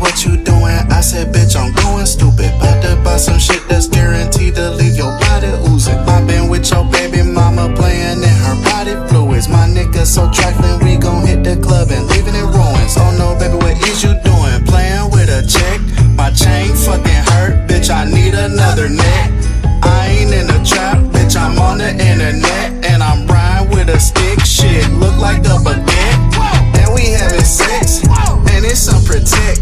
what you doing? I said, bitch, I'm going stupid. About to buy some shit that's guaranteed to leave your body oozing. I been with your baby mama playing in her body fluids. My nigga so trifling, we gon' hit the club and leaving in ruins. Oh no, baby, what is you doing? Playing with a check. My chain fucking hurt, bitch, I need another neck. I ain't in a trap, bitch, I'm on the internet. And I'm riding with a stick, shit, look like a baguette. And we having sex, and it's unprotected.